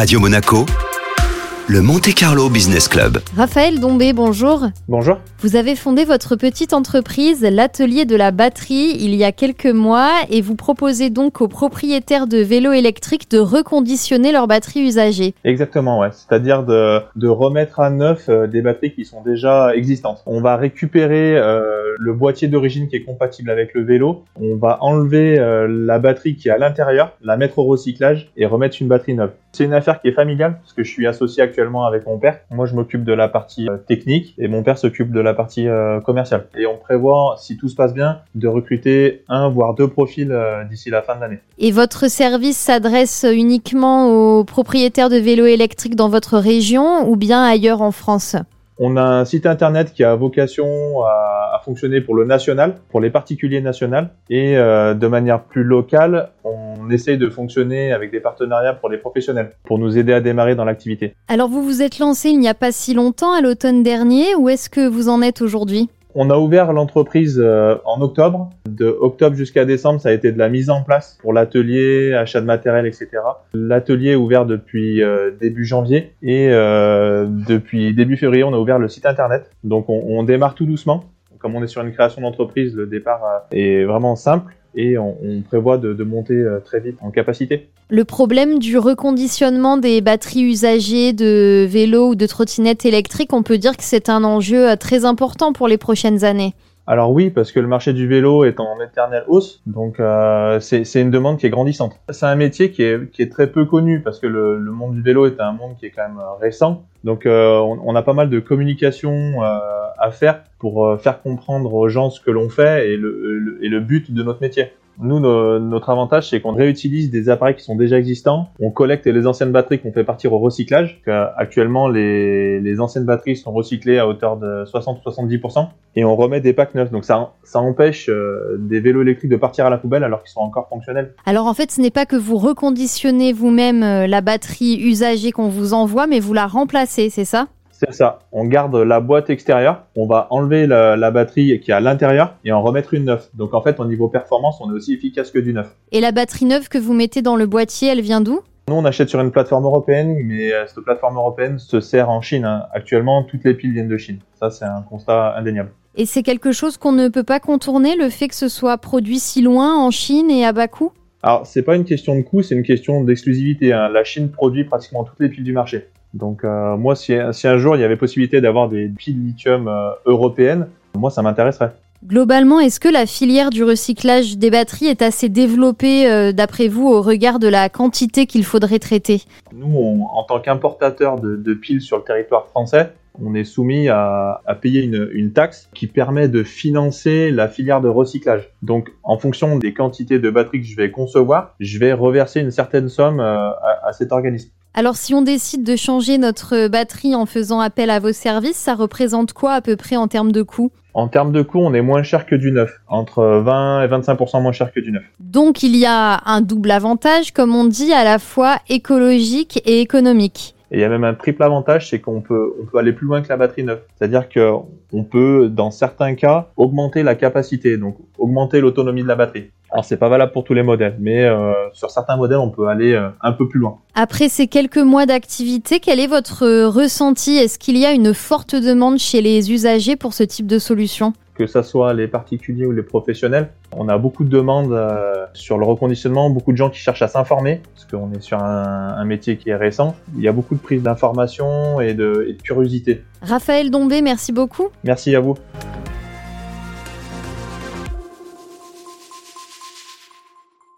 Radio Monaco, le Monte Carlo Business Club. Raphaël Dombé, bonjour. Bonjour. Vous avez fondé votre petite entreprise, l'Atelier de la batterie, il y a quelques mois et vous proposez donc aux propriétaires de vélos électriques de reconditionner leurs batteries usagées. Exactement, ouais. C'est-à-dire de, de remettre à neuf euh, des batteries qui sont déjà existantes. On va récupérer euh, le boîtier d'origine qui est compatible avec le vélo. On va enlever euh, la batterie qui est à l'intérieur, la mettre au recyclage et remettre une batterie neuve. C'est une affaire qui est familiale parce que je suis associé actuellement avec mon père. Moi, je m'occupe de la partie euh, technique et mon père s'occupe de la partie euh, commerciale. Et on prévoit, si tout se passe bien, de recruter un voire deux profils euh, d'ici la fin de l'année. Et votre service s'adresse uniquement aux propriétaires de vélos électriques dans votre région ou bien ailleurs en France? On a un site internet qui a vocation à, fonctionner pour le national, pour les particuliers nationaux, et euh, de manière plus locale, on essaye de fonctionner avec des partenariats pour les professionnels, pour nous aider à démarrer dans l'activité. Alors vous vous êtes lancé il n'y a pas si longtemps, à l'automne dernier, où est-ce que vous en êtes aujourd'hui? On a ouvert l'entreprise euh, en octobre. De octobre jusqu'à décembre, ça a été de la mise en place pour l'atelier, achat de matériel, etc. L'atelier est ouvert depuis euh, début janvier et euh, depuis début février, on a ouvert le site internet. Donc on, on démarre tout doucement. Comme on est sur une création d'entreprise, le départ est vraiment simple et on, on prévoit de, de monter euh, très vite en capacité. Le problème du reconditionnement des batteries usagées de vélos ou de trottinettes électriques, on peut dire que c'est un enjeu euh, très important pour les prochaines années. Alors oui, parce que le marché du vélo est en éternelle hausse, donc euh, c'est une demande qui est grandissante. C'est un métier qui est, qui est très peu connu, parce que le, le monde du vélo est un monde qui est quand même récent. Donc euh, on, on a pas mal de communication euh, à faire pour euh, faire comprendre aux gens ce que l'on fait et le, et le but de notre métier. Nous, no- notre avantage, c'est qu'on réutilise des appareils qui sont déjà existants. On collecte les anciennes batteries qu'on fait partir au recyclage. Euh, Actuellement, les, les anciennes batteries sont recyclées à hauteur de 60-70% et on remet des packs neufs. Donc ça, ça empêche euh, des vélos électriques de partir à la poubelle alors qu'ils sont encore fonctionnels. Alors en fait, ce n'est pas que vous reconditionnez vous-même la batterie usagée qu'on vous envoie, mais vous la remplacez, c'est ça? C'est ça. On garde la boîte extérieure, on va enlever la, la batterie qui est à l'intérieur et en remettre une neuve. Donc en fait, au niveau performance, on est aussi efficace que du neuf. Et la batterie neuve que vous mettez dans le boîtier, elle vient d'où? Nous, on achète sur une plateforme européenne, mais euh, cette plateforme européenne se sert en Chine. hein. Actuellement, toutes les piles viennent de Chine. Ça, c'est un constat indéniable. Et c'est quelque chose qu'on ne peut pas contourner, le fait que ce soit produit si loin en Chine et à bas coût? Alors, c'est pas une question de coût, c'est une question d'exclusivité. hein. La Chine produit pratiquement toutes les piles du marché. Donc, euh, moi, si, si un jour il y avait possibilité d'avoir des piles lithium euh, européennes, moi, ça m'intéresserait. Globalement, est-ce que la filière du recyclage des batteries est assez développée, euh, d'après vous, au regard de la quantité qu'il faudrait traiter? Nous, on- en tant qu'importateur de, de piles sur le territoire français, on est soumis à, à payer une, une taxe qui permet de financer la filière de recyclage. Donc, en fonction des quantités de batteries que je vais concevoir, je vais reverser une certaine somme euh, à, à cet organisme. Alors si on décide de changer notre batterie en faisant appel à vos services, ça représente quoi à peu près en termes de coût? En termes de coût, on est moins cher que du neuf, entre 20 et 25% moins cher que du neuf. Donc il y a un double avantage, comme on dit, à la fois écologique et économique. Et il y a même un triple avantage, c'est qu'on peut, on peut aller plus loin que la batterie neuve. C'est-à-dire que on peut, dans certains cas, augmenter la capacité, donc augmenter l'autonomie de la batterie. Alors c'est pas valable pour tous les modèles, mais euh, sur certains modèles, on peut aller euh, un peu plus loin. Après ces quelques mois d'activité, quel est votre ressenti? Est-ce qu'il y a une forte demande chez les usagers pour ce type de solution? Que ça soit les particuliers ou les professionnels, on a beaucoup de demandes euh, sur le reconditionnement, beaucoup de gens qui cherchent à s'informer, parce qu'on est sur un, un métier qui est récent. Il y a beaucoup de prise d'information et de, et de curiosité. Raphaël Dombé, merci beaucoup. Merci à vous.